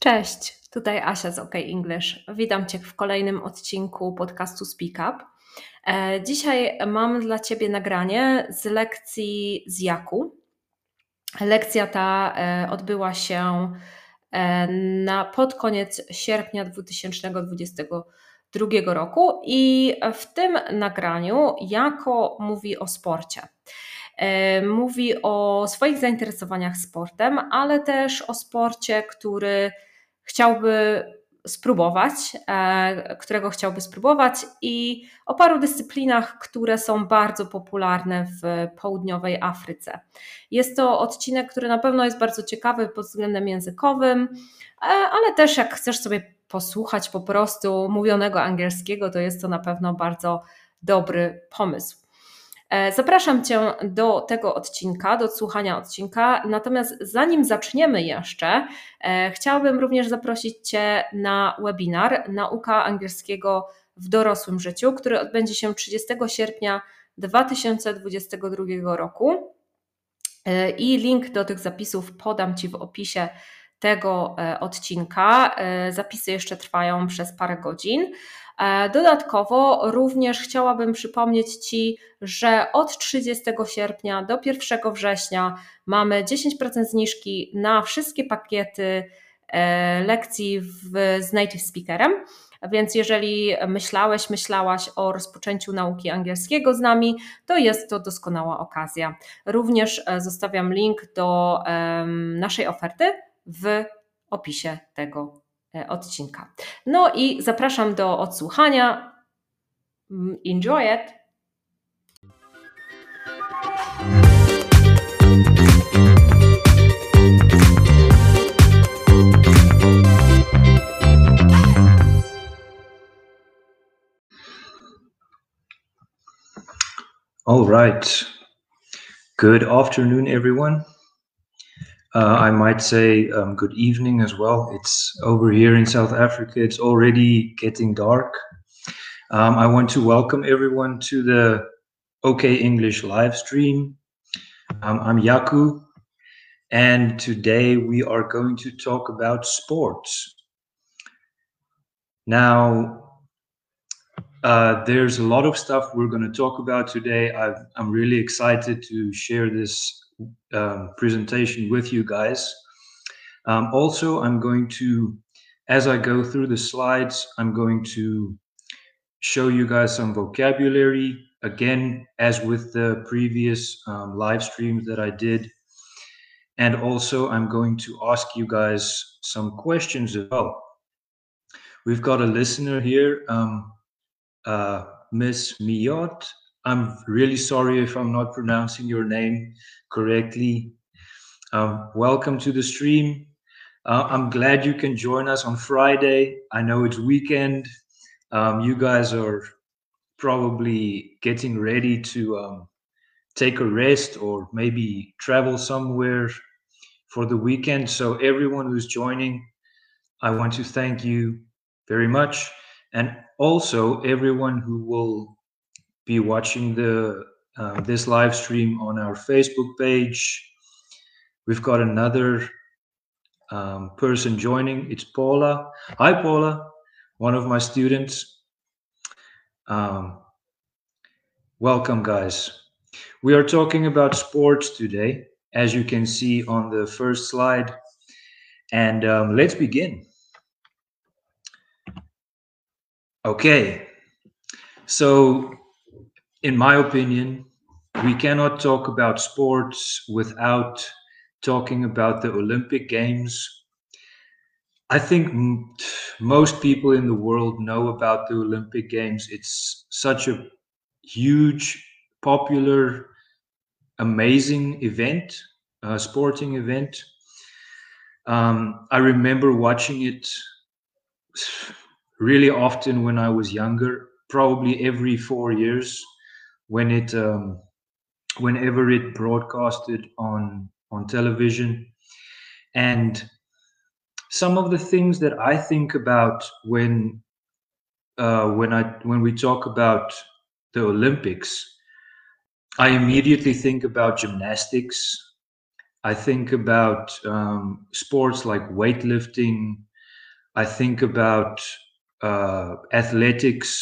Cześć, tutaj Asia z OK English. Witam Cię w kolejnym odcinku podcastu Speak Up. E, dzisiaj mam dla Ciebie nagranie z lekcji z Jaku. Lekcja ta e, odbyła się e, na, pod koniec sierpnia 2022 roku i w tym nagraniu Jako mówi o sporcie. Mówi o swoich zainteresowaniach sportem, ale też o sporcie, który chciałby spróbować, e, którego chciałby spróbować i o paru dyscyplinach, które są bardzo popularne w południowej Afryce. Jest to odcinek, który na pewno jest bardzo ciekawy pod względem językowym, e, ale też jak chcesz sobie posłuchać po prostu mówionego angielskiego, to jest to na pewno bardzo dobry pomysł. E, zapraszam Cię do tego odcinka, do słuchania odcinka. Natomiast zanim zaczniemy jeszcze, e, chciałabym również zaprosić Cię na webinar Nauka angielskiego w dorosłym życiu, który odbędzie się 30 sierpnia 2022 roku. E, I link do tych zapisów podam Ci w opisie tego odcinka. Zapisy jeszcze trwają przez parę godzin. E, dodatkowo również chciałabym przypomnieć Ci, że od 30 sierpnia do 1 września mamy 10% zniżki na wszystkie pakiety e, lekcji w, z native speakerem. Więc jeżeli myślałeś, myślałaś o rozpoczęciu nauki angielskiego z nami, to jest to doskonała okazja. Również e, zostawiam link do naszej oferty w opisie tego odcinka. No i zapraszam do odsłuchania. Mm, enjoy it! All right. Good afternoon, everyone. Uh, I might say um, good evening as well. It's over here in South Africa. It's already getting dark. Um, I want to welcome everyone to the OK English live stream. Um, I'm Yaku, and today we are going to talk about sports. Now, uh, there's a lot of stuff we're going to talk about today. i am really excited to share this um, presentation with you guys. Um, also, I'm going to, as I go through the slides, I'm going to show you guys some vocabulary. Again, as with the previous um, live streams that I did. And also, I'm going to ask you guys some questions as well. We've got a listener here, um, uh, Miss Miyot. I'm really sorry if I'm not pronouncing your name correctly. Um, welcome to the stream. Uh, I'm glad you can join us on Friday. I know it's weekend. Um, you guys are probably getting ready to um, take a rest or maybe travel somewhere for the weekend. So, everyone who's joining, I want to thank you very much. And also, everyone who will be watching the uh, this live stream on our Facebook page. We've got another um, person joining. It's Paula. Hi, Paula, one of my students. Um, welcome, guys. We are talking about sports today, as you can see on the first slide. And um, let's begin. Okay, so in my opinion, we cannot talk about sports without talking about the Olympic Games. I think m- most people in the world know about the Olympic Games. It's such a huge, popular, amazing event, a sporting event. Um, I remember watching it really often when I was younger, probably every four years when it um, whenever it broadcasted on on television. And some of the things that i think about when uh, when i when we talk about the olympics i immediately think about gymnastics. I think about um, sports like weightlifting. I think about uh, athletics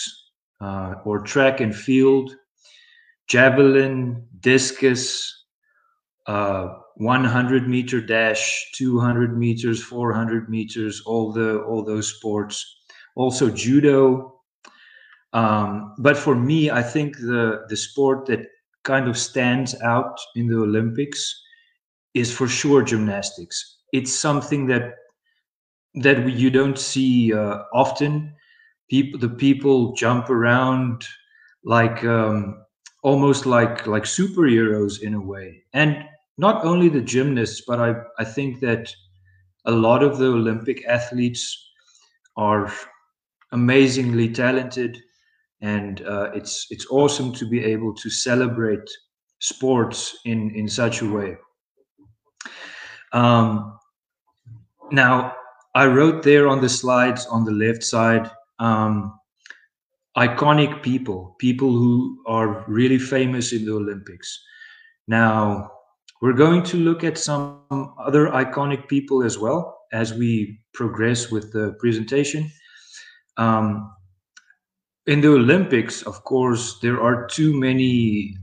uh, or track and field, javelin, discus, uh, 100 meter dash, 200 meters, 400 meters, all the all those sports. Also judo. Um, but for me, I think the the sport that kind of stands out in the Olympics is for sure gymnastics. It's something that that we, you don't see uh, often. People, the people jump around like um, almost like like superheroes in a way, and not only the gymnasts, but I I think that a lot of the Olympic athletes are amazingly talented, and uh, it's it's awesome to be able to celebrate sports in in such a way. Um, now, I wrote there on the slides on the left side um, iconic people, people who are really famous in the Olympics. Now, we're going to look at some other iconic people as well as we progress with the presentation. Um, in the Olympics, of course, there are too many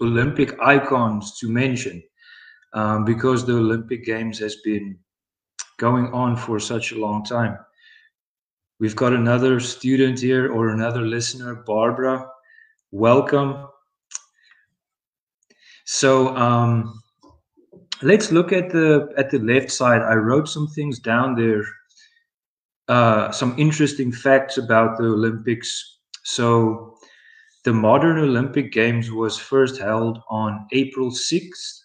Olympic icons to mention um, because the Olympic Games has been going on for such a long time. We've got another student here or another listener, Barbara. Welcome. So um, let's look at the at the left side. I wrote some things down there, uh, some interesting facts about the Olympics. So the modern Olympic Games was first held on April 6th,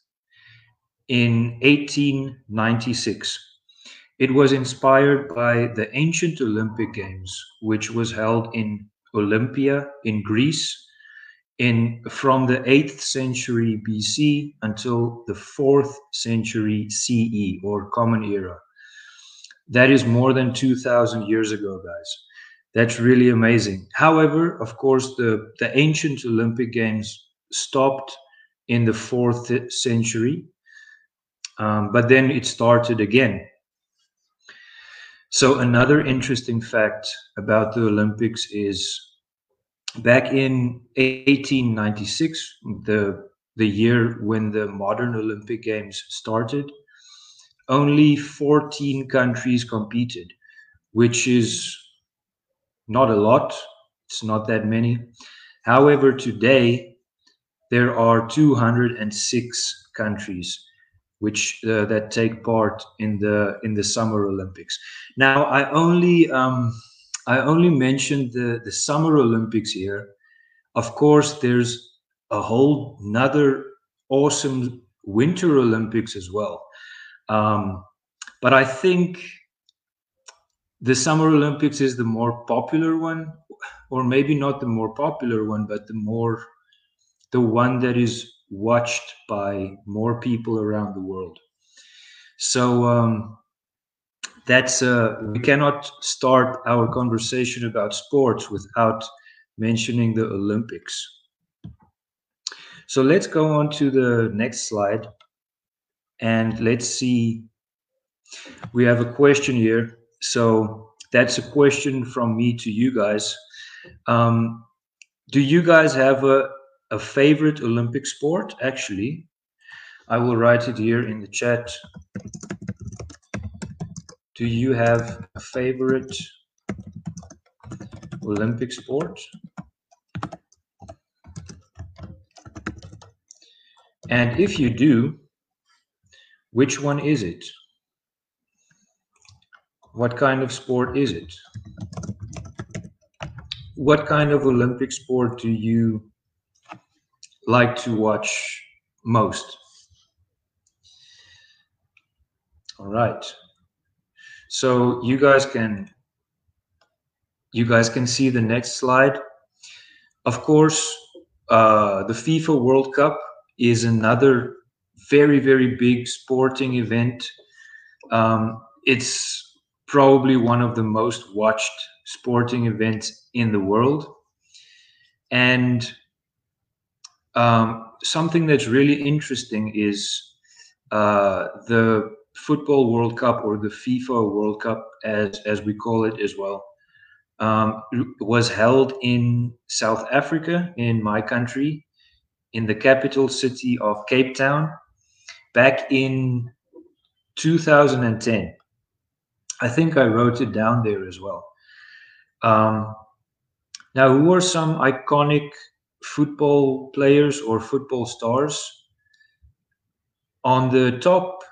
in 1896. It was inspired by the ancient Olympic Games, which was held in Olympia in Greece in from the 8th century BC until the 4th century CE or Common Era. That is more than 2000 years ago, guys. That's really amazing. However, of course, the, the ancient Olympic Games stopped in the 4th century um, but then it started again. So another interesting fact about the Olympics is back in 1896, the the year when the modern Olympic Games started, only 14 countries competed, which is not a lot. It's not that many. However, today there are 206 countries which uh, that take part in the in the Summer Olympics. Now, I only um, I only mentioned the the Summer Olympics here. Of course, there's a whole another awesome Winter Olympics as well. Um, but I think the Summer Olympics is the more popular one, or maybe not the more popular one, but the more the one that is watched by more people around the world. So um, that's uh, we cannot start our conversation about sports without mentioning the Olympics. So let's go on to the next slide and let's see. We have a question here. So that's a question from me to you guys. Um, do you guys have a, a favorite Olympic sport, actually. I will write it here in the chat. Do you have a favorite Olympic sport? And if you do, which one is it? What kind of sport is it? What kind of Olympic sport do you like to watch most? All right. So you guys can you guys can see the next slide. Of course, uh, the FIFA World Cup is another very very big sporting event. Um, it's probably one of the most watched sporting events in the world, and um, something that's really interesting is uh, the Football World Cup or the FIFA World Cup, as as we call it as well, um, was held in South Africa, in my country, in the capital city of Cape Town, back in 2010. I think I wrote it down there as well. Um, now, who are some iconic football players or football stars? On the top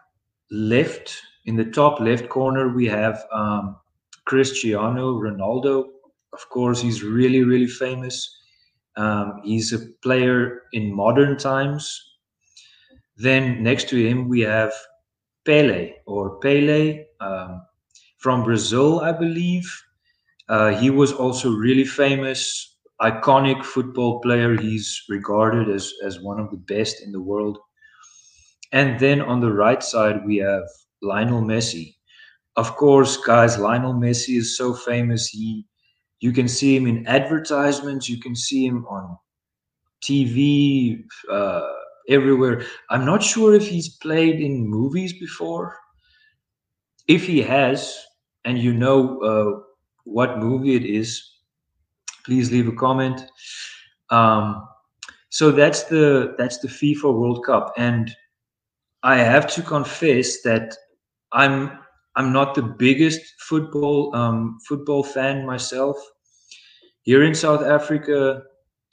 left, in the top left corner, we have um, Cristiano Ronaldo. Of course, he's really, really famous. Um, he's a player in modern times. Then next to him, we have Pele or Pele um, from Brazil, I believe. Uh, he was also really famous, iconic football player. He's regarded as, as one of the best in the world. And then on the right side, we have Lionel Messi. Of course, guys, Lionel Messi is so famous. He, you can see him in advertisements. You can see him on TV, uh, everywhere. I'm not sure if he's played in movies before. If he has, and you know uh, what movie it is, please leave a comment. Um, so that's the that's the FIFA World Cup, and I have to confess that I'm I'm not the biggest football um, football fan myself. Here in South Africa,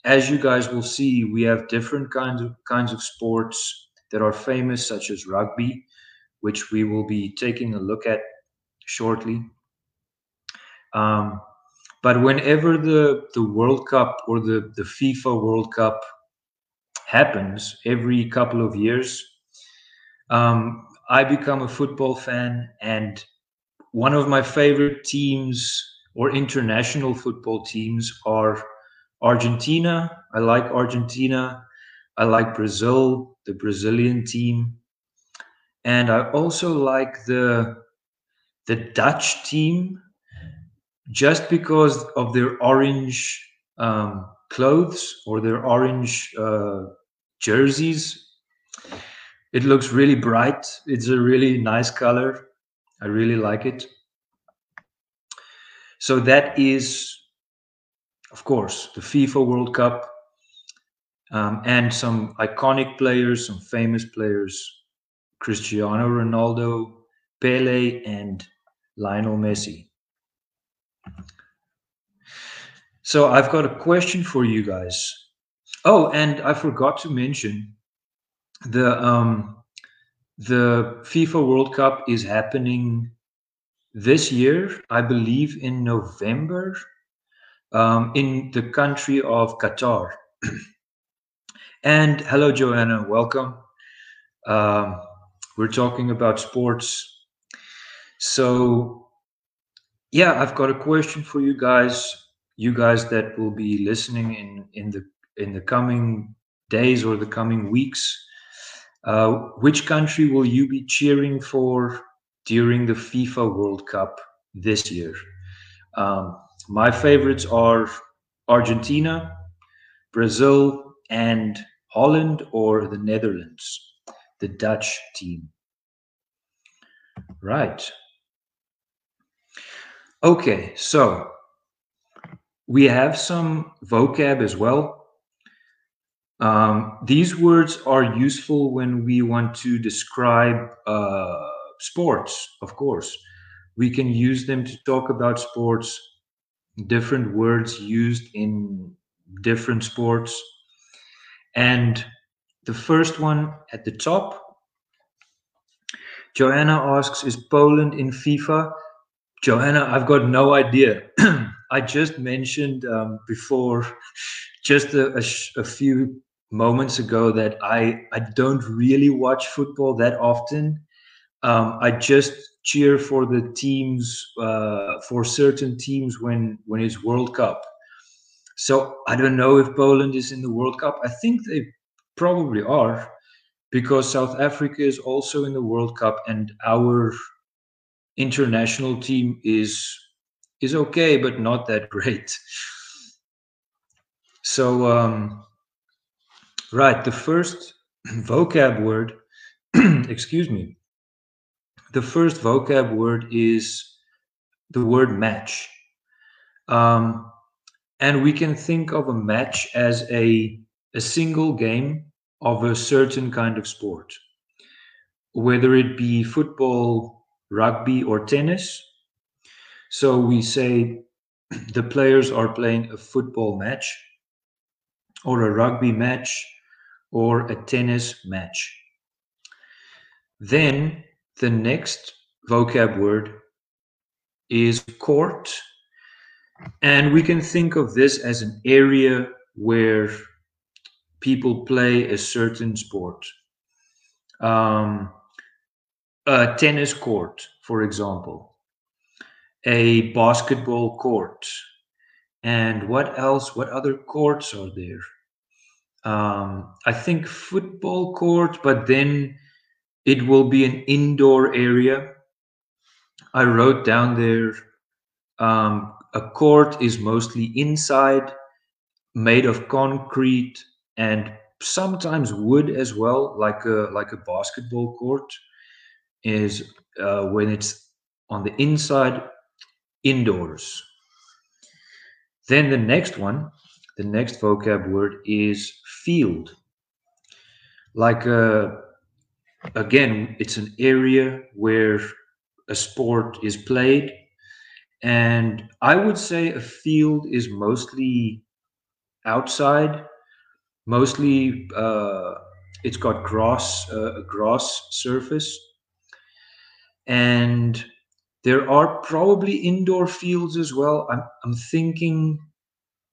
as you guys will see, we have different kinds of kinds of sports that are famous, such as rugby, which we will be taking a look at shortly. Um, but whenever the the World Cup or the the FIFA World Cup happens every couple of years, um, I become a football fan, and one of my favorite teams or international football teams are Argentina. I like Argentina. I like Brazil, the Brazilian team, and I also like the the Dutch team just because of their orange um, clothes or their orange uh, jerseys. It looks really bright. It's a really nice color. I really like it. So that is, of course, the FIFA World Cup um, and some iconic players, some famous players, Cristiano Ronaldo, Pele, and Lionel Messi. So I've got a question for you guys. Oh, and I forgot to mention the um, the FIFA World Cup is happening this year, I believe, in November, um, in the country of Qatar. and hello, Joanna, welcome. Um, we're talking about sports. So, yeah, I've got a question for you guys. You guys that will be listening in in the in the coming days or the coming weeks. Uh, which country will you be cheering for during the FIFA World Cup this year? Um, my favorites are Argentina, Brazil, and Holland or the Netherlands, the Dutch team. Right. Okay, so we have some vocab as well um, these words are useful when we want to describe uh, sports, of course. We can use them to talk about sports, different words used in different sports. And the first one at the top, Joanna asks, is Poland in FIFA? Joanna, I've got no idea. I just mentioned um, before, just a, a, a, few moments ago, that I, I don't really watch football that often. Um, I just cheer for the teams, uh, for certain teams when, when it's World Cup. So I don't know if Poland is in the World Cup. I think they probably are because South Africa is also in the World Cup and our international team is is okay, but not that great. So, um, right, the first vocab word excuse me. The first vocab word is the word match. Um, and we can think of a match as a, a single game of a certain kind of sport, whether it be football, rugby, or tennis. So we say the players are playing a football match, or a rugby match, or a tennis match. Then the next vocab word is court. And we can think of this as an area where people play a certain sport. Um, a tennis court, for example, a basketball court. And what else? What other courts are there? Um, I think football court, but then it will be an indoor area I wrote down there um, a court is mostly inside, made of concrete and sometimes wood as well, like a like a basketball court. Is uh, when it's on the inside, indoors. Then the next one, the next vocab word is field. Like uh, again, it's an area where a sport is played. And I would say a field is mostly outside, mostly uh, it's got grass, uh, a grass surface. And there are probably indoor fields as well. I'm, I'm thinking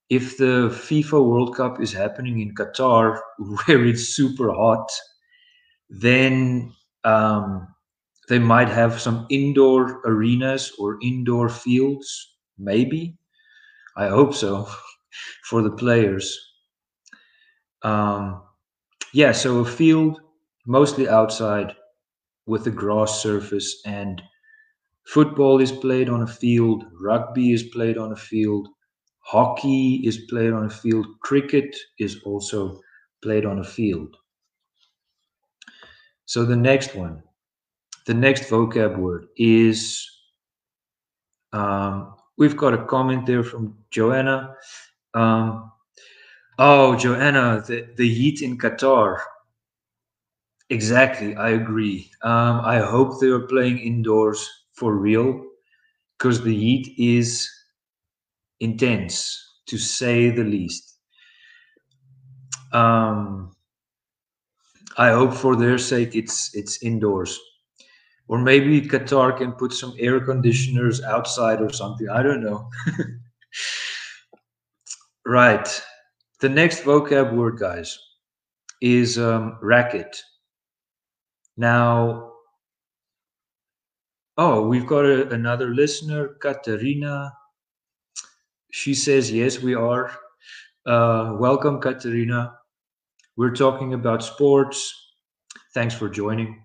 if the FIFA World Cup is happening in Qatar, where it's super hot, then um, they might have some indoor arenas or indoor fields, maybe. I hope so for the players. Um, yeah, so a field mostly outside with a grass surface, and football is played on a field, rugby is played on a field, hockey is played on a field, cricket is also played on a field. So the next one the next vocab word is, um, we've got a comment there from Joanna. Um, oh, Joanna, the, the heat in Qatar. Exactly, I agree. Um, I hope they are playing indoors for real because the heat is intense, to say the least. Um, I hope for their sake it's it's indoors. Or maybe Qatar can put some air conditioners outside or something. I don't know. right. The next vocab word, guys, is um, racket. Now, oh, we've got a, another listener, Katerina. She says, yes, we are. Uh, welcome, Katerina. We're talking about sports. Thanks for joining.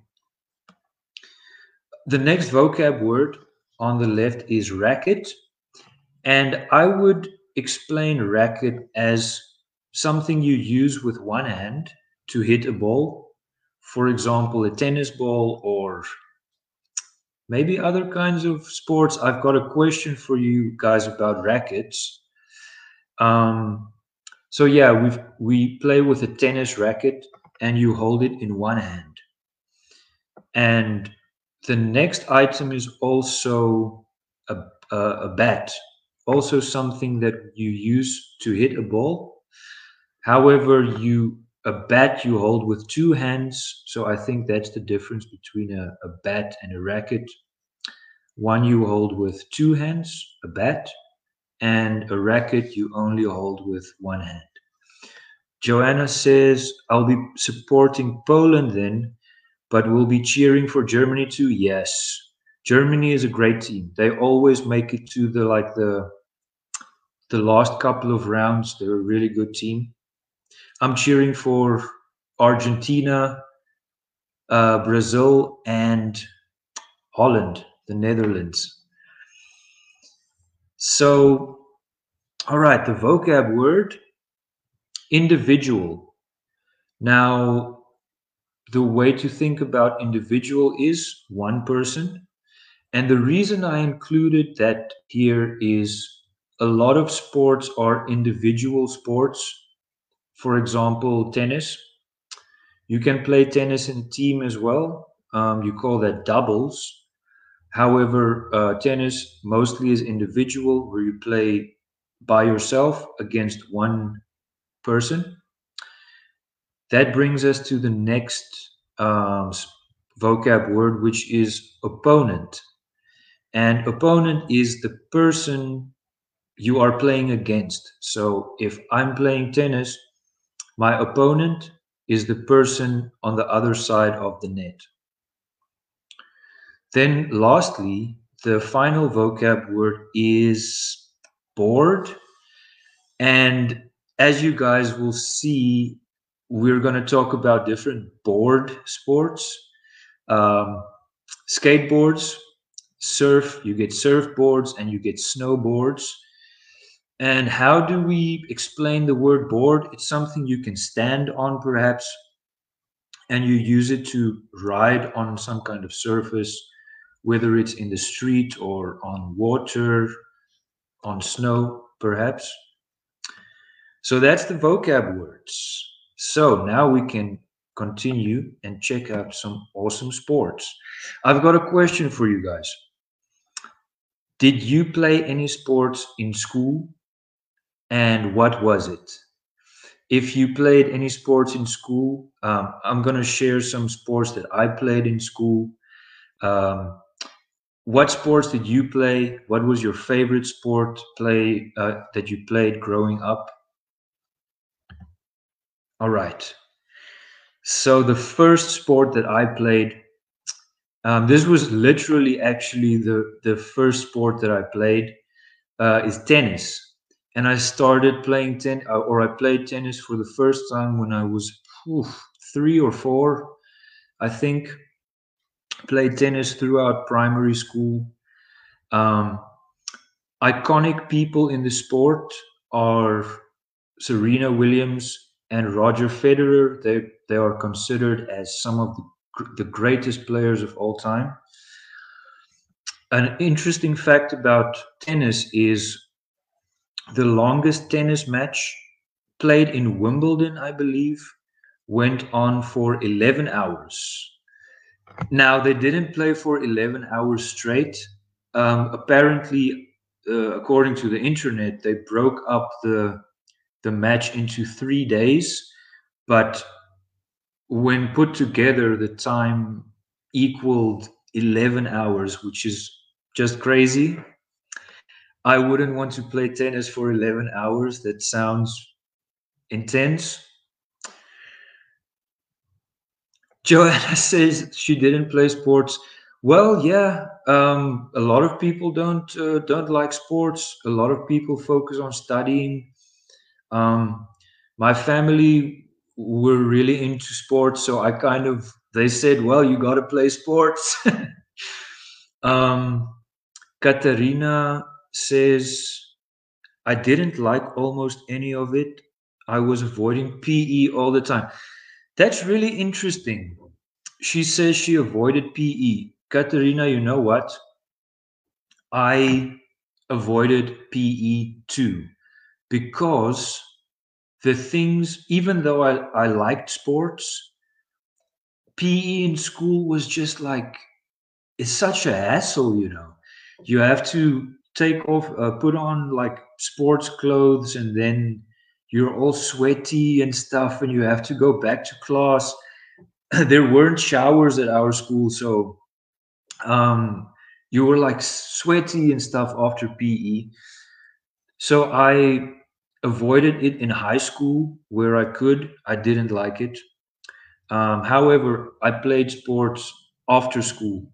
The next vocab word on the left is racket. And I would explain racket as something you use with one hand to hit a ball. For example, a tennis ball or maybe other kinds of sports. I've got a question for you guys about rackets. Um, so yeah, we we play with a tennis racket and you hold it in one hand. And the next item is also a, a, a bat, also something that you use to hit a ball. However, you a bat you hold with two hands. So I think that's the difference between a, a bat and a racket. One you hold with two hands, a bat, and a racket you only hold with one hand. Joanna says, I'll be supporting Poland then but we'll be cheering for Germany too. Yes, Germany is a great team. They always make it to the like the the last couple of rounds. They're a really good team. I'm cheering for Argentina, uh, Brazil, and Holland, the Netherlands. So, all right, the vocab word individual. Now, the way to think about individual is one person. And the reason I included that here is a lot of sports are individual sports. For example, tennis. You can play tennis in a team as well. Um, you call that doubles. However, uh, tennis mostly is individual, where you play by yourself against one person. That brings us to the next um, vocab word, which is opponent. And opponent is the person you are playing against. So if I'm playing tennis, my opponent is the person on the other side of the net. Then, lastly, the final vocab word is board. And as you guys will see, we're going to talk about different board sports. Um, skateboards, surf, you get surfboards and you get snowboards. And how do we explain the word board? It's something you can stand on, perhaps, and you use it to ride on some kind of surface, whether it's in the street or on water, on snow, perhaps. So that's the vocab words. So now we can continue and check out some awesome sports. I've got a question for you guys. Did you play any sports in school? And what was it? If you played any sports in school, um, I'm going to share some sports that I played in school. Um, what sports did you play? What was your favorite sport play uh, that you played growing up? All right. So the first sport that I played, um, this was literally actually the the first sport that I played, uh, is tennis. And I started playing ten, uh, or I played tennis for the first time when I was oof, three or four, I think. Played tennis throughout primary school. Um, iconic people in the sport are Serena Williams and Roger Federer. They they are considered as some of the, the greatest players of all time. An interesting fact about tennis is the longest tennis match played in Wimbledon, I believe, went on for 11 hours. Now, they didn't play for 11 hours straight. Um, apparently, uh, according to the internet, they broke up the the match into three days, but when put together, the time equaled 11 hours, which is just crazy. I wouldn't want to play tennis for 11 hours. That sounds intense. Joanna says she didn't play sports. Well, yeah, um, a lot of people don't uh, don't like sports. A lot of people focus on studying. Um, my family were really into sports, so I kind of they said, "Well, you got to play sports." um, Katarina says, "I didn't like almost any of it. I was avoiding PE all the time." That's really interesting. She says she avoided PE. Katarina, you know what? I avoided PE too because the things, even though I, I liked sports, PE in school was just like, it's such a hassle, you know. You have to take off, uh, put on like sports clothes, and then you're all sweaty and stuff, and you have to go back to class. there weren't showers at our school, so um, you were like sweaty and stuff after PE. So I avoided it in high school where I could. I didn't like it. Um, however, I played sports after school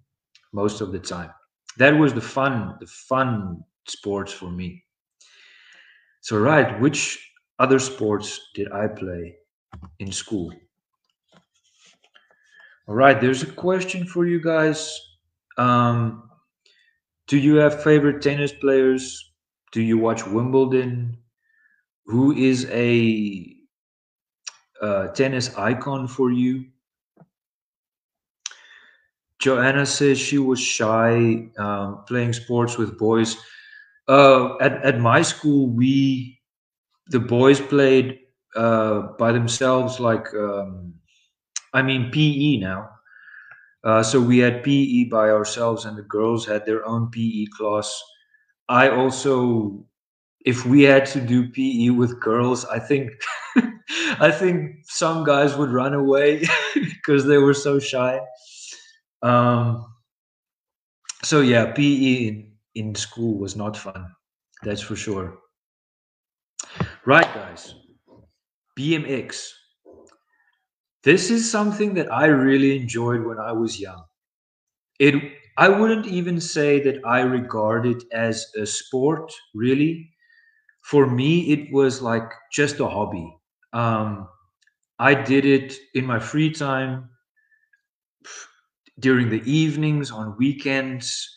most of the time. That was the fun, the fun sports for me. So, right, which other sports did I play in school? All right, there's a question for you guys. Um, do you have favorite tennis players? Do you watch Wimbledon? who is a uh, tennis icon for you? Joanna says she was shy um, playing sports with boys. Uh, at at my school, we the boys played uh, by themselves, like um, I mean PE now. Uh, so we had PE by ourselves, and the girls had their own PE class. I also, if we had to do PE with girls, I think, I think some guys would run away because they were so shy. Um, so yeah, PE in, in school was not fun. That's for sure. Right, guys. BMX. This is something that I really enjoyed when I was young. It I wouldn't even say that I regard it as a sport, really. For me, it was like just a hobby. Um, I did it in my free time, during the evenings, on weekends.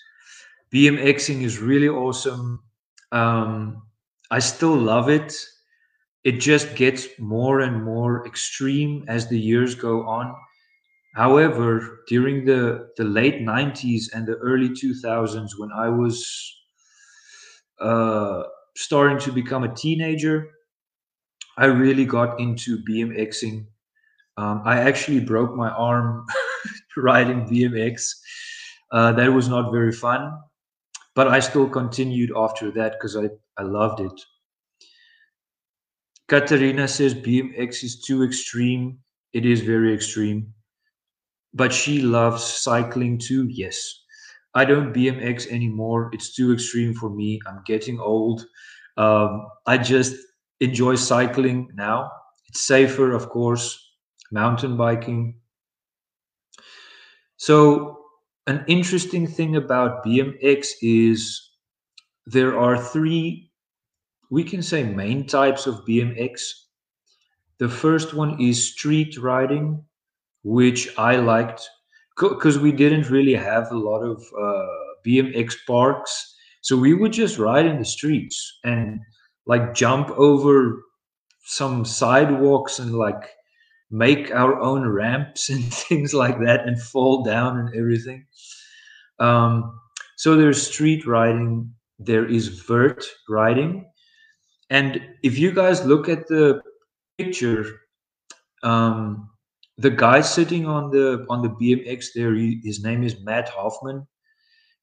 BMXing is really awesome. Um, I still love it. It just gets more and more extreme as the years go on. However, during the, the late 90s and the early 2000s, when I was uh, starting to become a teenager, I really got into BMXing. Um, I actually broke my arm riding BMX. Uh, that was not very fun, but I still continued after that because I, I loved it. Katarina says BMX is too extreme. It is very extreme. But she loves cycling too. Yes. I don't BMX anymore. It's too extreme for me. I'm getting old. Um, I just enjoy cycling now. It's safer, of course, mountain biking. So, an interesting thing about BMX is there are three, we can say, main types of BMX. The first one is street riding, which I liked because we didn't really have a lot of uh, BMX parks. So we would just ride in the streets and like jump over some sidewalks and like make our own ramps and things like that and fall down and everything. Um, so there's street riding, there is vert riding. And if you guys look at the picture, um, the guy sitting on the on the BMX there, he, his name is Matt Hoffman,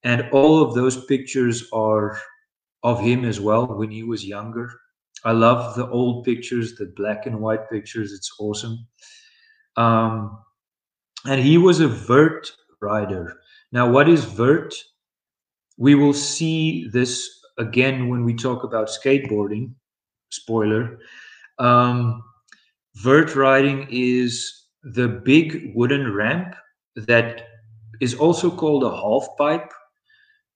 and all of those pictures are of him as well when he was younger. I love the old pictures, the black and white pictures. It's awesome. Um, and he was a vert rider. Now, what is vert? We will see this again when we talk about skateboarding. Spoiler. Um, vert riding is the big wooden ramp that is also called a half pipe.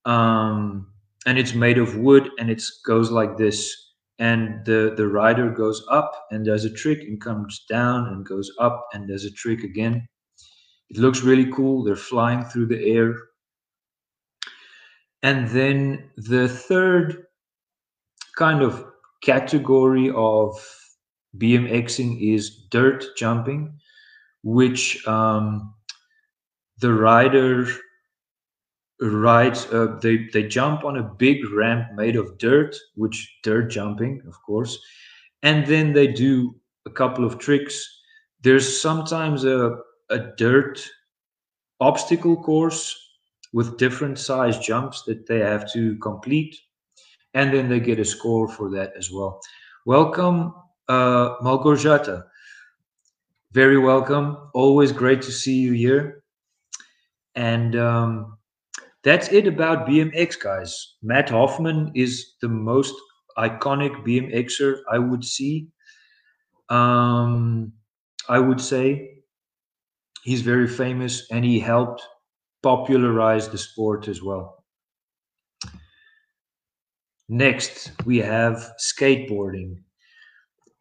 Um, and it's made of wood and it goes like this. And the, the rider goes up and does a trick and comes down and goes up and does a trick again. It looks really cool. They're flying through the air. And then the third kind of category of BMXing is dirt jumping which um, the rider rides. Uh, they they jump on a big ramp made of dirt, which dirt jumping, of course, and then they do a couple of tricks. There's sometimes a a dirt obstacle course with different size jumps that they have to complete and then they get a score for that as well welcome uh, malgorzata very welcome. Always great to see you here. And um, that's it about BMX, guys. Matt Hoffman is the most iconic BMXer I would see. Um, I would say he's very famous and he helped popularize the sport as well. Next, we have skateboarding.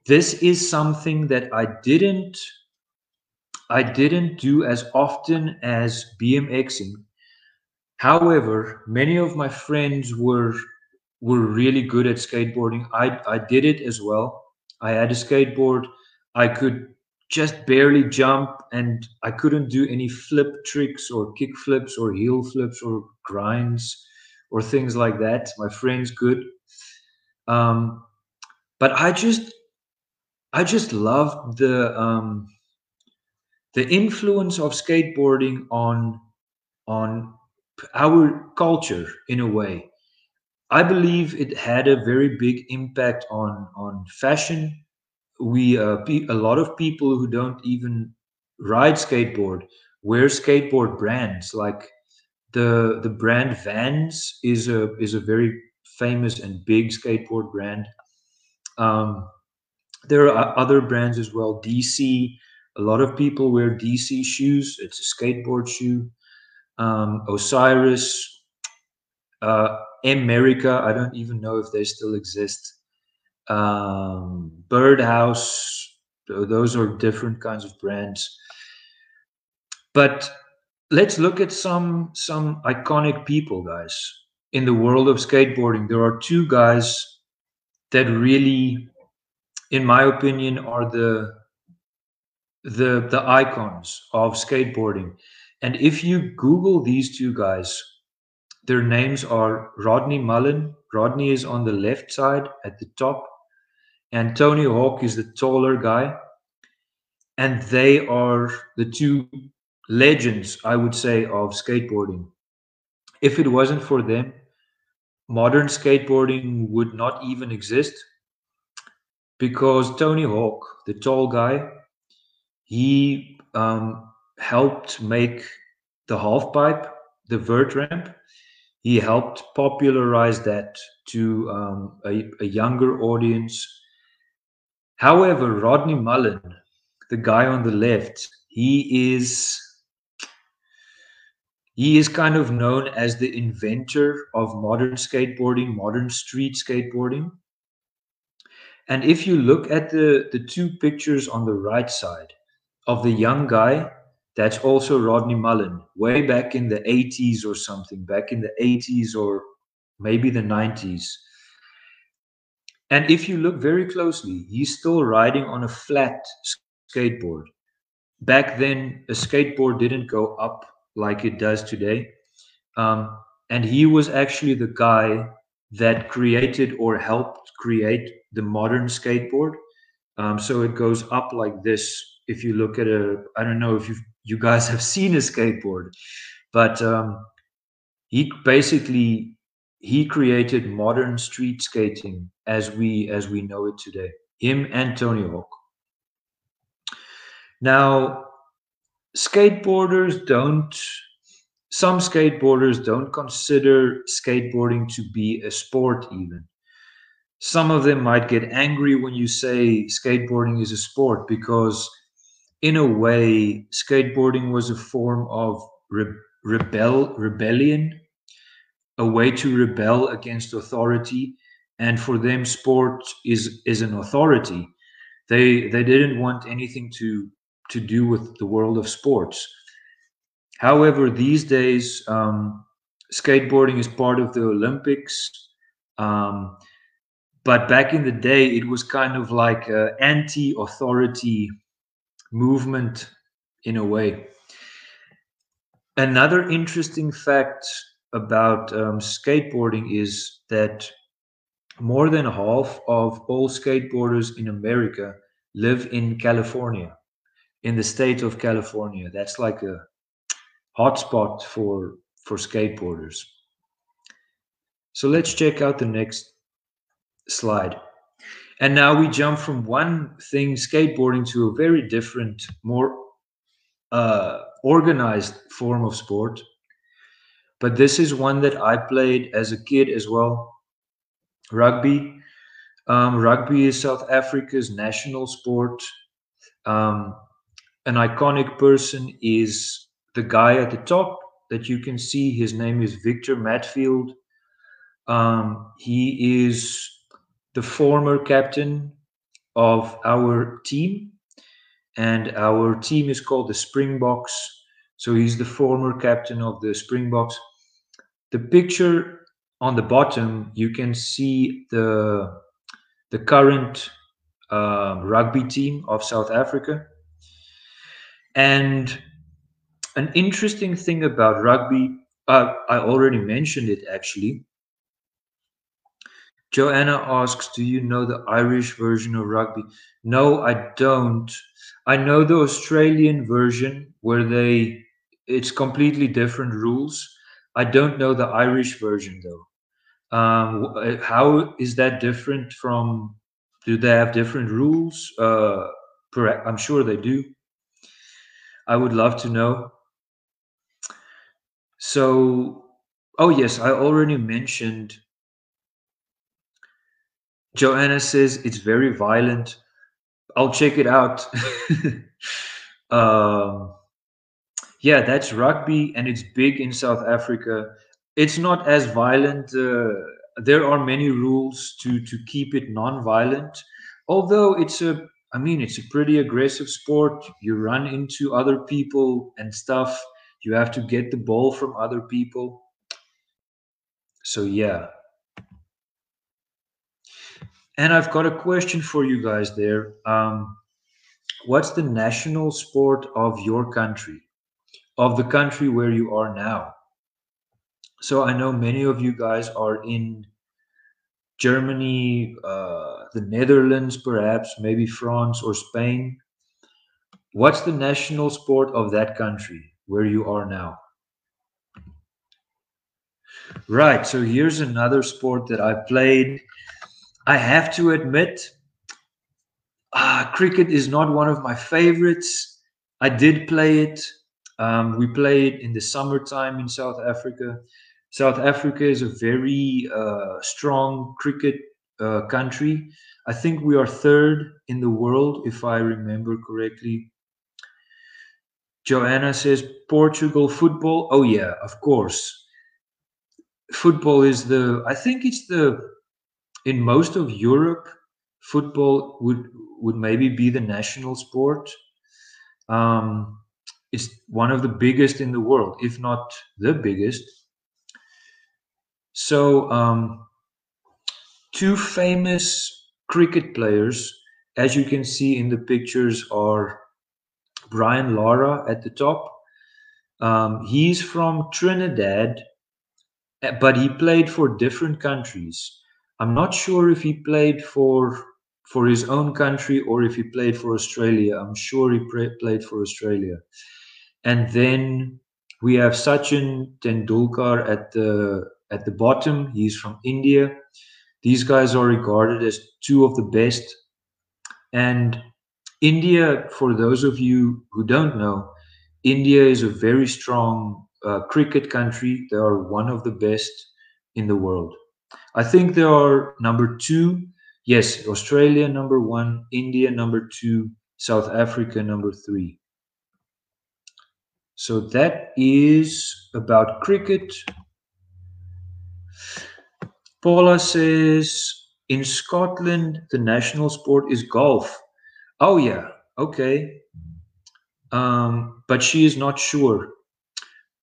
This is something that I didn't I didn't do as often as BMXing. However, many of my friends were were really good at skateboarding. I I did it as well. I had a skateboard. I could just barely jump and I couldn't do any flip tricks or kick flips or heel flips or grinds or things like that. My friends could. Um, but I just I just love the um, the influence of skateboarding on on our culture in a way. I believe it had a very big impact on on fashion. We uh, a lot of people who don't even ride skateboard wear skateboard brands like the the brand Vans is a is a very famous and big skateboard brand. Um, there are other brands as well. DC, a lot of people wear DC shoes. It's a skateboard shoe. Um, Osiris, uh, America. I don't even know if they still exist. Um, Birdhouse. Those are different kinds of brands. But let's look at some some iconic people, guys, in the world of skateboarding. There are two guys that really, in my opinion, are the the the icons of skateboarding. And if you Google these two guys, their names are Rodney Mullen. Rodney is on the left side at the top, and Tony Hawk is the taller guy. And they are the two legends, I would say, of skateboarding. If it wasn't for them, modern skateboarding would not even exist because Tony Hawk, the tall guy, he um, helped make the half pipe, the vert ramp. He helped popularize that to um, a, a younger audience. However, Rodney Mullen, the guy on the left, he is he is kind of known as the inventor of modern skateboarding, modern street skateboarding. And if you look at the, the two pictures on the right side of the young guy, that's also Rodney Mullen, way back in the 80s or something, back in the 80s or maybe the 90s. And if you look very closely, he's still riding on a flat skateboard. Back then, a skateboard didn't go up like it does today. Um, and he was actually the guy that created or helped create the modern skateboard. Um, so it goes up like this. If you look at a, I don't know if you you guys have seen a skateboard, but um, he basically he created modern street skating as we as we know it today. Him and Tony Hawk. Now skateboarders don't some skateboarders don't consider skateboarding to be a sport even some of them might get angry when you say skateboarding is a sport because in a way skateboarding was a form of re- rebel rebellion a way to rebel against authority and for them sport is is an authority they they didn't want anything to to do with the world of sports. However, these days, um, skateboarding is part of the Olympics. Um, but back in the day, it was kind of like anti authority movement in a way. Another interesting fact about um, skateboarding is that more than half of all skateboarders in America live in California in the state of California. That's like a hotspot for for skateboarders. So let's check out the next slide. And now we jump from one thing, skateboarding, to a very different, more uh, organized form of sport. But this is one that I played as a kid as well rugby. Um, rugby is South Africa's national sport. Um, an iconic person is the guy at the top that you can see. His name is Victor Matfield. Um, he is the former captain of our team, and our team is called the Springboks. So he's the former captain of the Springboks. The picture on the bottom, you can see the the current uh, rugby team of South Africa And an interesting thing about rugby, uh, I already mentioned it actually. Joanna asks, Do you know the Irish version of rugby? No, I don't. I know the Australian version where they it's completely different rules. I don't know the Irish version though. Um, how is that different from? Do they have different rules? Uh, I'm sure they do. I would love to know. So, oh yes, I already mentioned. Joanna says it's very violent. I'll check it out. um, yeah, that's rugby, and it's big in South Africa. It's not as violent. Uh, there are many rules to to keep it non-violent, although it's a. I mean, it's a pretty aggressive sport. You run into other people and stuff. You have to get the ball from other people. So yeah. And I've got a question for you guys there. Um, what's the national sport of your country? of the country where you are now. So I know many of you guys are in Germany, uh, the Netherlands, perhaps, maybe France or Spain. What's the national sport of that country where you are now? Right, so here's another sport that I played. I have to admit, uh, cricket is not one of my favorites. I did play it um, we played in the summertime in South Africa. South Africa is a very uh, strong cricket uh, country. I think we are third in the world, if I remember correctly. Joanna says Portugal football. Oh yeah, of course. Football is the. I think it's the. In most of Europe, football would would maybe be the national sport. Um, it's one of the biggest in the world, if not the biggest. So, um, two famous cricket players, as you can see in the pictures, are Brian Lara at the top. Um, he's from Trinidad, eh, but he played for different countries. I'm not sure if he played for for his own country or if he played for Australia. I'm sure he played for Australia. And then we have Sachin Tendulkar at the at the bottom. He's from India. These guys are regarded as two of the best. And India, for those of you who don't know, India is a very strong uh, cricket country. They are one of the best in the world. I think there are number two. Yes, Australia number one, India number two, South Africa number three. So that is about cricket. Paula says in Scotland the national sport is golf. Oh yeah, okay. Um, but she is not sure.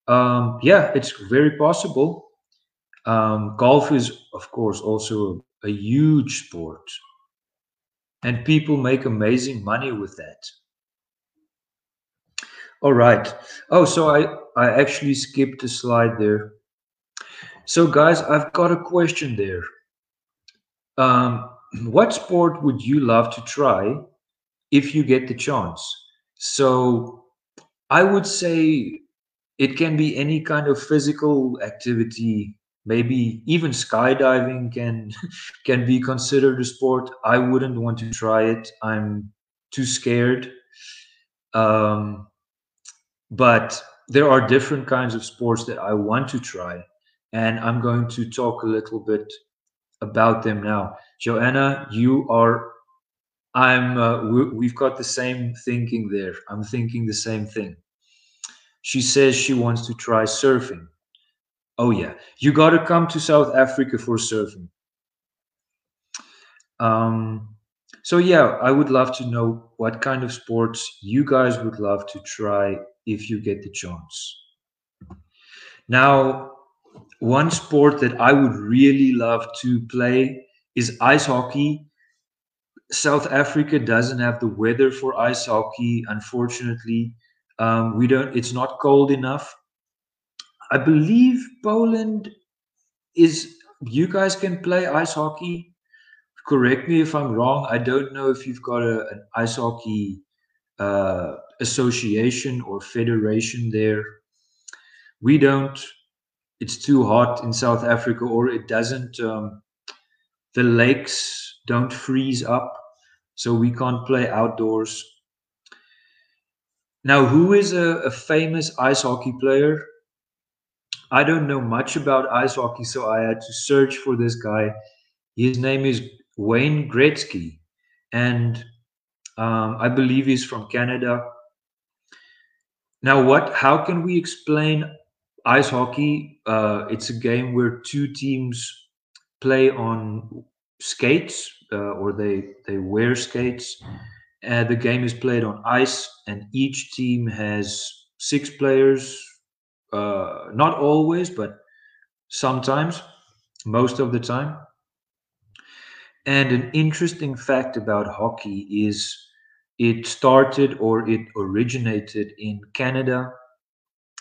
Um, yeah, it's very possible. Um, golf is, of course, also a, a huge sport, and people make amazing money with that. All right. Oh, so I, I actually skipped a slide there. So, guys, I've got a question there. Um, what sport would you love to try if you get the chance? So, I would say it can be any kind of physical activity. Maybe even skydiving can can be considered a sport. I wouldn't want to try it. I'm too scared. Um, but there are different kinds of sports that I want to try, and I'm going to talk a little bit about them now. Joanna, you are. I'm. Uh, we've got the same thinking there. I'm thinking the same thing. She says she wants to try surfing. Oh yeah, you got to come to South Africa for surfing. Um, so yeah, I would love to know what kind of sports you guys would love to try if you get the chance. Now, one sport that I would really love to play is ice hockey. South Africa doesn't have the weather for ice hockey, unfortunately. Um, we don't. It's not cold enough. I believe Poland is. You guys can play ice hockey. Correct me if I'm wrong. I don't know if you've got a, an ice hockey uh, association or federation there. We don't. It's too hot in South Africa, or it doesn't. Um, the lakes don't freeze up, so we can't play outdoors. Now, who is a, a famous ice hockey player? I don't know much about ice hockey, so I had to search for this guy. His name is Wayne Gretzky, and um, I believe he's from Canada. Now, what? How can we explain ice hockey? Uh, it's a game where two teams play on skates, uh, or they they wear skates. Uh, the game is played on ice, and each team has six players. Uh, not always, but sometimes, most of the time. And an interesting fact about hockey is it started or it originated in Canada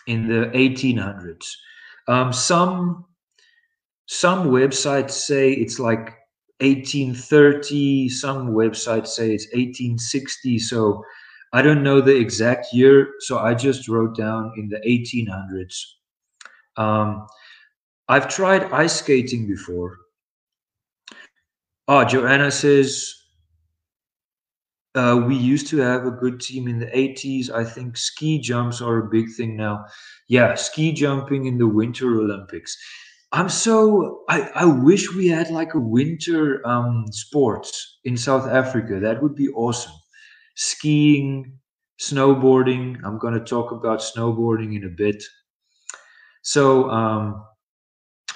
in the 1800s. Um, some some websites say it's like 1830. Some websites say it's 1860. So I don't know the exact year. So I just wrote down in the 1800s. Um, I've tried ice skating before. Oh, Joanna says uh, we used to have a good team in the 80s. I think ski jumps are a big thing now. Yeah, ski jumping in the Winter Olympics. I'm so I, I wish we had like a winter um, sports in South Africa. That would be awesome. Skiing, snowboarding. I'm going to talk about snowboarding in a bit. So, um,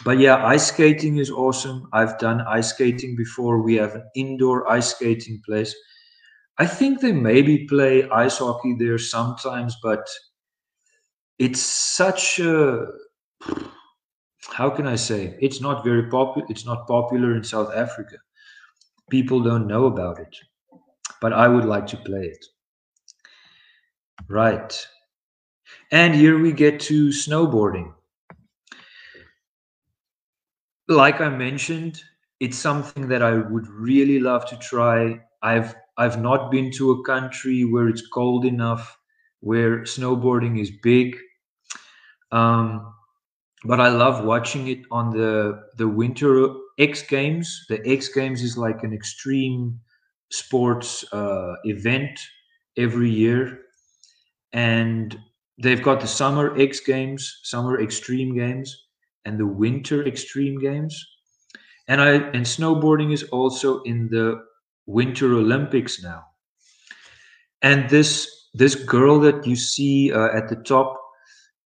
but yeah, ice skating is awesome. I've done ice skating before. We have an indoor ice skating place. I think they maybe play ice hockey there sometimes, but it's such a how can I say it's not very popular. It's not popular in South Africa. People don't know about it, but I would like to play it. Right, and here we get to snowboarding. Like I mentioned, it's something that I would really love to try. I've I've not been to a country where it's cold enough, where snowboarding is big. Um, but I love watching it on the the Winter X Games. The X Games is like an extreme sports uh, event every year, and they've got the Summer X Games, Summer Extreme Games, and the Winter Extreme Games. And I and snowboarding is also in the Winter Olympics now. And this this girl that you see uh, at the top,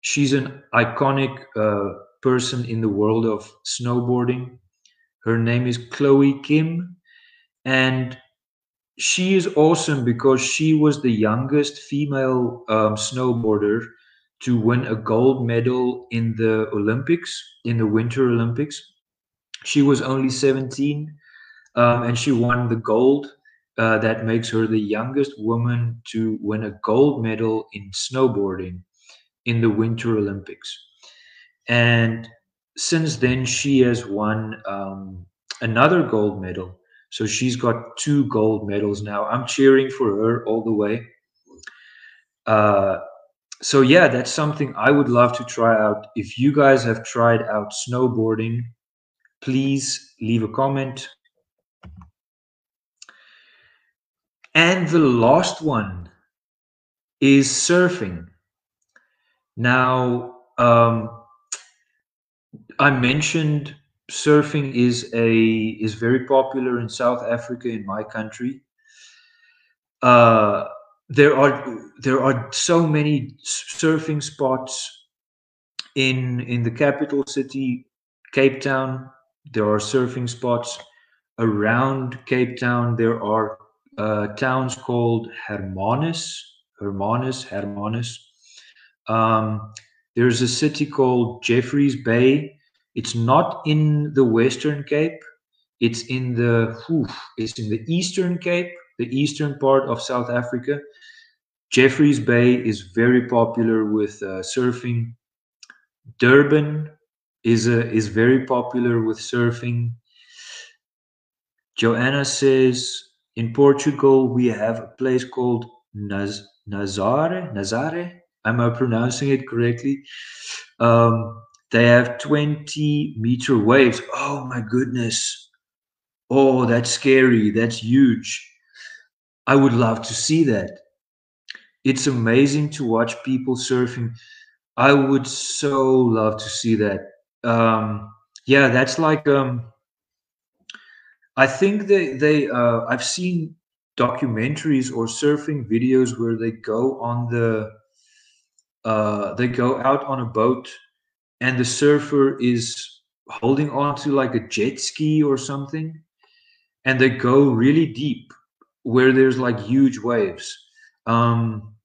she's an iconic uh, person in the world of snowboarding. Her name is Chloe Kim, and she is awesome because she was the youngest female um, snowboarder to win a gold medal in the Olympics, in the Winter Olympics. She was only 17 um, and she won the gold. Uh, that makes her the youngest woman to win a gold medal in snowboarding in the Winter Olympics. And since then, she has won um, another gold medal. So she's got two gold medals now. I'm cheering for her all the way. Uh, so yeah, that's something I would love to try out. If you guys have tried out snowboarding, please leave a comment And the last one is surfing. Now, um, I mentioned surfing is a is very popular in South Africa, in my country. Uh, there are there are so many surfing spots in in the capital city, Cape Town. There are surfing spots around Cape Town. There are uh, towns called Hermanus, Hermanus, Hermanus. Um, there's a city called Jeffreys Bay. It's not in the Western Cape. It's in the it's in the Eastern Cape, the eastern part of South Africa. Jeffreys Bay is very popular with uh, surfing. Durban is a, is very popular with surfing. Joanna says in Portugal we have a place called Naz, Nazare. Nazare. Am I pronouncing it correctly? Um, they have 20 meter waves. Oh my goodness. Oh, that's scary. That's huge. I would love to see that. It's amazing to watch people surfing. I would so love to see that. Um, yeah, that's like um, I think they they uh, I've seen documentaries or surfing videos where they go on the uh, they go out on a boat and the surfer is holding on to like a jet ski or something and they go really deep where there's like huge waves. Um,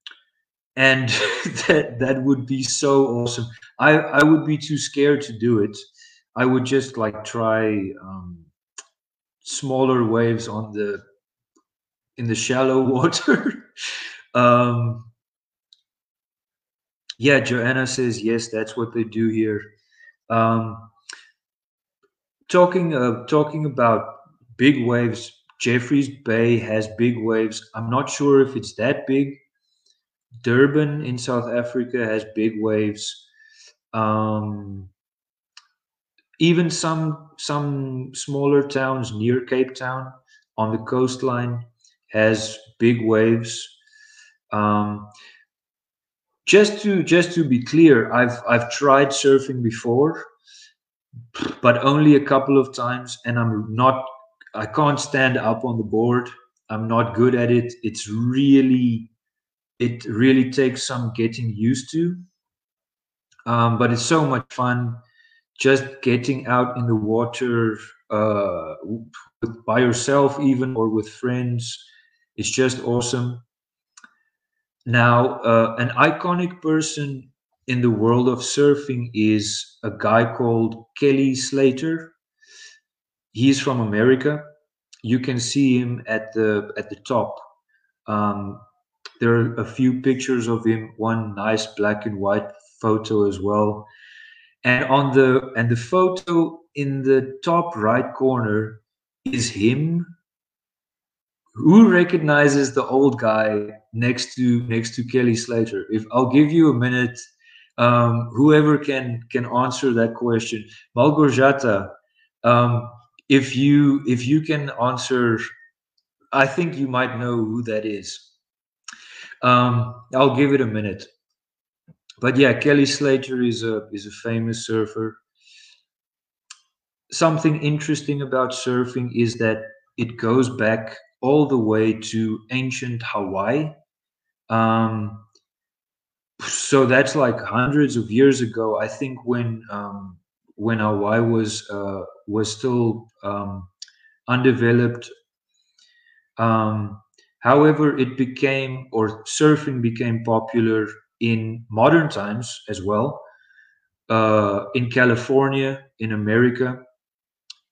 and that that would be so awesome. I i would be too scared to do it. I would just like try um, smaller waves on the in the shallow water. Um, yeah joanna says yes that's what they do here. Um, talking uh, talking about big waves jeffreys bay has big waves. I'm not sure if it's that big. Durban in south africa has big waves. Um, even some some smaller towns near cape town on the coastline has big waves. Um, just to just to be clear i've i've tried surfing before but only a couple of times and i'm not i can't stand up on the board. I'm not good at it. It's really it really takes some getting used to. Um, but it's so much fun just getting out in the water uh, by yourself even or with friends. It's just awesome now, uh, an iconic person in the world of surfing is a guy called Kelly Slater. He's from America. You can see him at the at the top. Um, there are a few pictures of him. One nice black and white photo as well. And on the and the photo in the top right corner is him who recognizes the old guy next to next to Kelly Slater? If I'll give you a minute, um, whoever can can answer that question, Malgorzata, um, if you if you can answer, I think you might know who that is. Um, I'll give it a minute. But yeah, Kelly Slater is a is a famous surfer. Something interesting about surfing is that it goes back all the way to ancient Hawaii. Um, so that's like hundreds of years ago. I think when um, when Hawaii was uh, was still um, undeveloped. Um, however, it became or surfing became popular in modern times as well. Uh, in California, in America,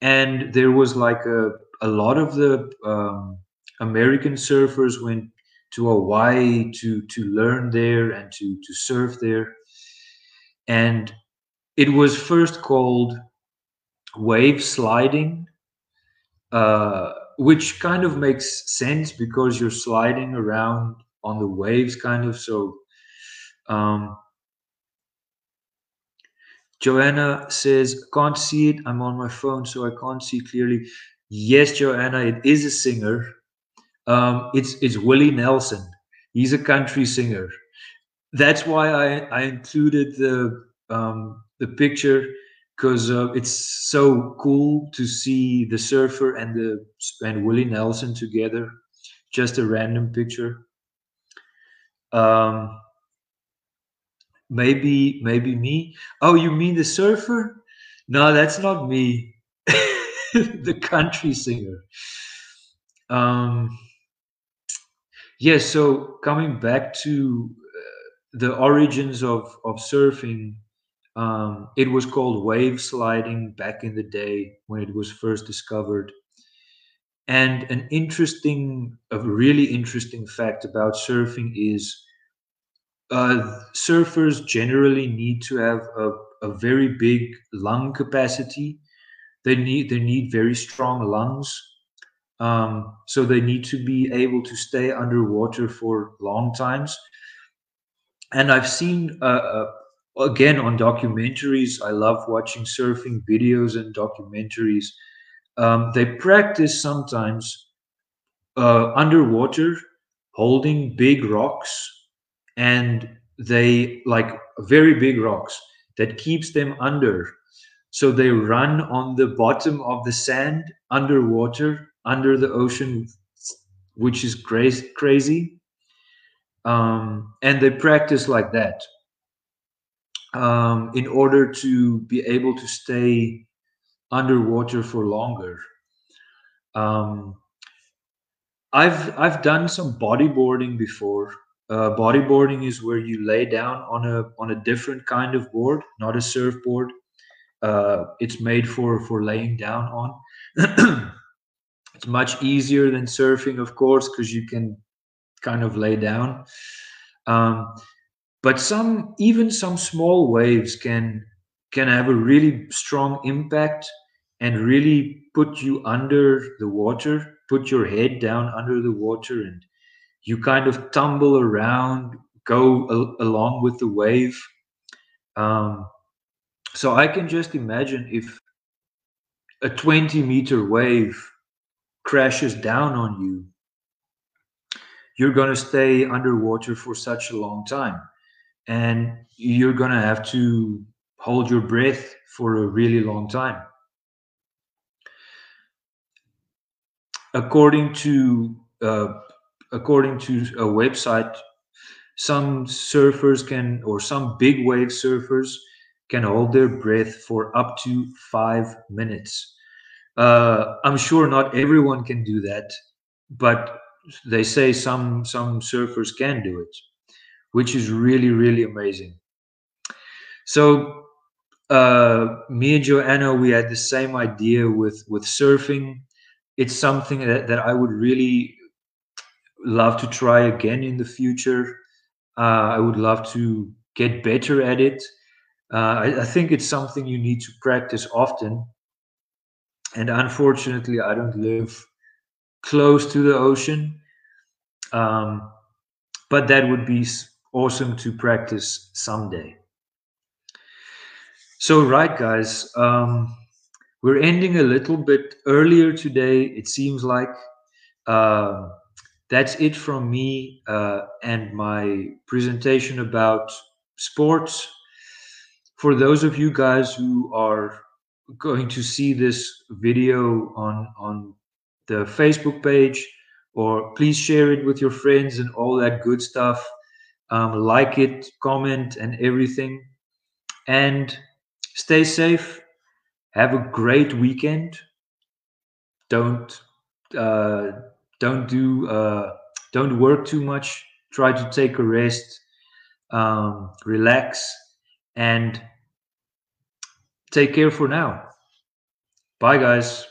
and there was like a a lot of the um, American surfers went to Hawaii to to learn there and to to surf there, and it was first called wave sliding, uh, which kind of makes sense because you're sliding around on the waves, kind of. So, um, Joanna says, "Can't see it. I'm on my phone, so I can't see clearly." Yes, Joanna, it is a singer. Um, it's it's Willie Nelson. He's a country singer. That's why I, I included the um, the picture because uh, it's so cool to see the surfer and the and Willie Nelson together. Just a random picture. Um, maybe maybe me. Oh, you mean the surfer? No, that's not me. the country singer. Um, yes, yeah, so coming back to uh, the origins of, of surfing, um, it was called wave sliding back in the day when it was first discovered. And an interesting, a really interesting fact about surfing is uh, surfers generally need to have a, a very big lung capacity. They need they need very strong lungs. Um, so they need to be able to stay underwater for long times. And I've seen uh, uh, again on documentaries. I love watching surfing videos and documentaries. Um, they practice sometimes uh, underwater, holding big rocks, and they like very big rocks that keeps them under. So they run on the bottom of the sand underwater, under the ocean, which is crazy. crazy. Um, and they practice like that um, in order to be able to stay underwater for longer. Um, I've I've done some bodyboarding before. Uh, bodyboarding is where you lay down on a on a different kind of board, not a surfboard. Uh, it's made for for laying down on. it's much easier than surfing, of course, because you can kind of lay down. Um, but some even some small waves can can have a really strong impact and really put you under the water put your head down under the water and you kind of tumble around go a- along with the wave um, so i can just imagine if a 20 meter wave crashes down on you you're going to stay underwater for such a long time and you're going to have to hold your breath for a really long time. According to uh, according to a website, some surfers can, or some big wave surfers can hold their breath for up to five minutes. Uh, I'm sure not everyone can do that, but they say some some surfers can do it which is really really amazing. So uh, me and joanna we had the same idea with with surfing. It's something that, that i would really love to try again in the future. Uh, i would love to get better at it I, I think it's something you need to practice often and unfortunately i don't live close to the ocean um, but that would be awesome to practice someday. So, right, guys, um, we're ending a little bit earlier today, it seems like. Uh, that's it from me uh, and my presentation about sports. For those of you guys who are going to see this video on, on the Facebook page, or please share it with your friends and all that good stuff um, like it, comment, and everything. And stay safe. Have a great weekend. Don't uh, don't do uh, don't work too much. Try to take a rest, um, relax, and take care for now. Bye, guys.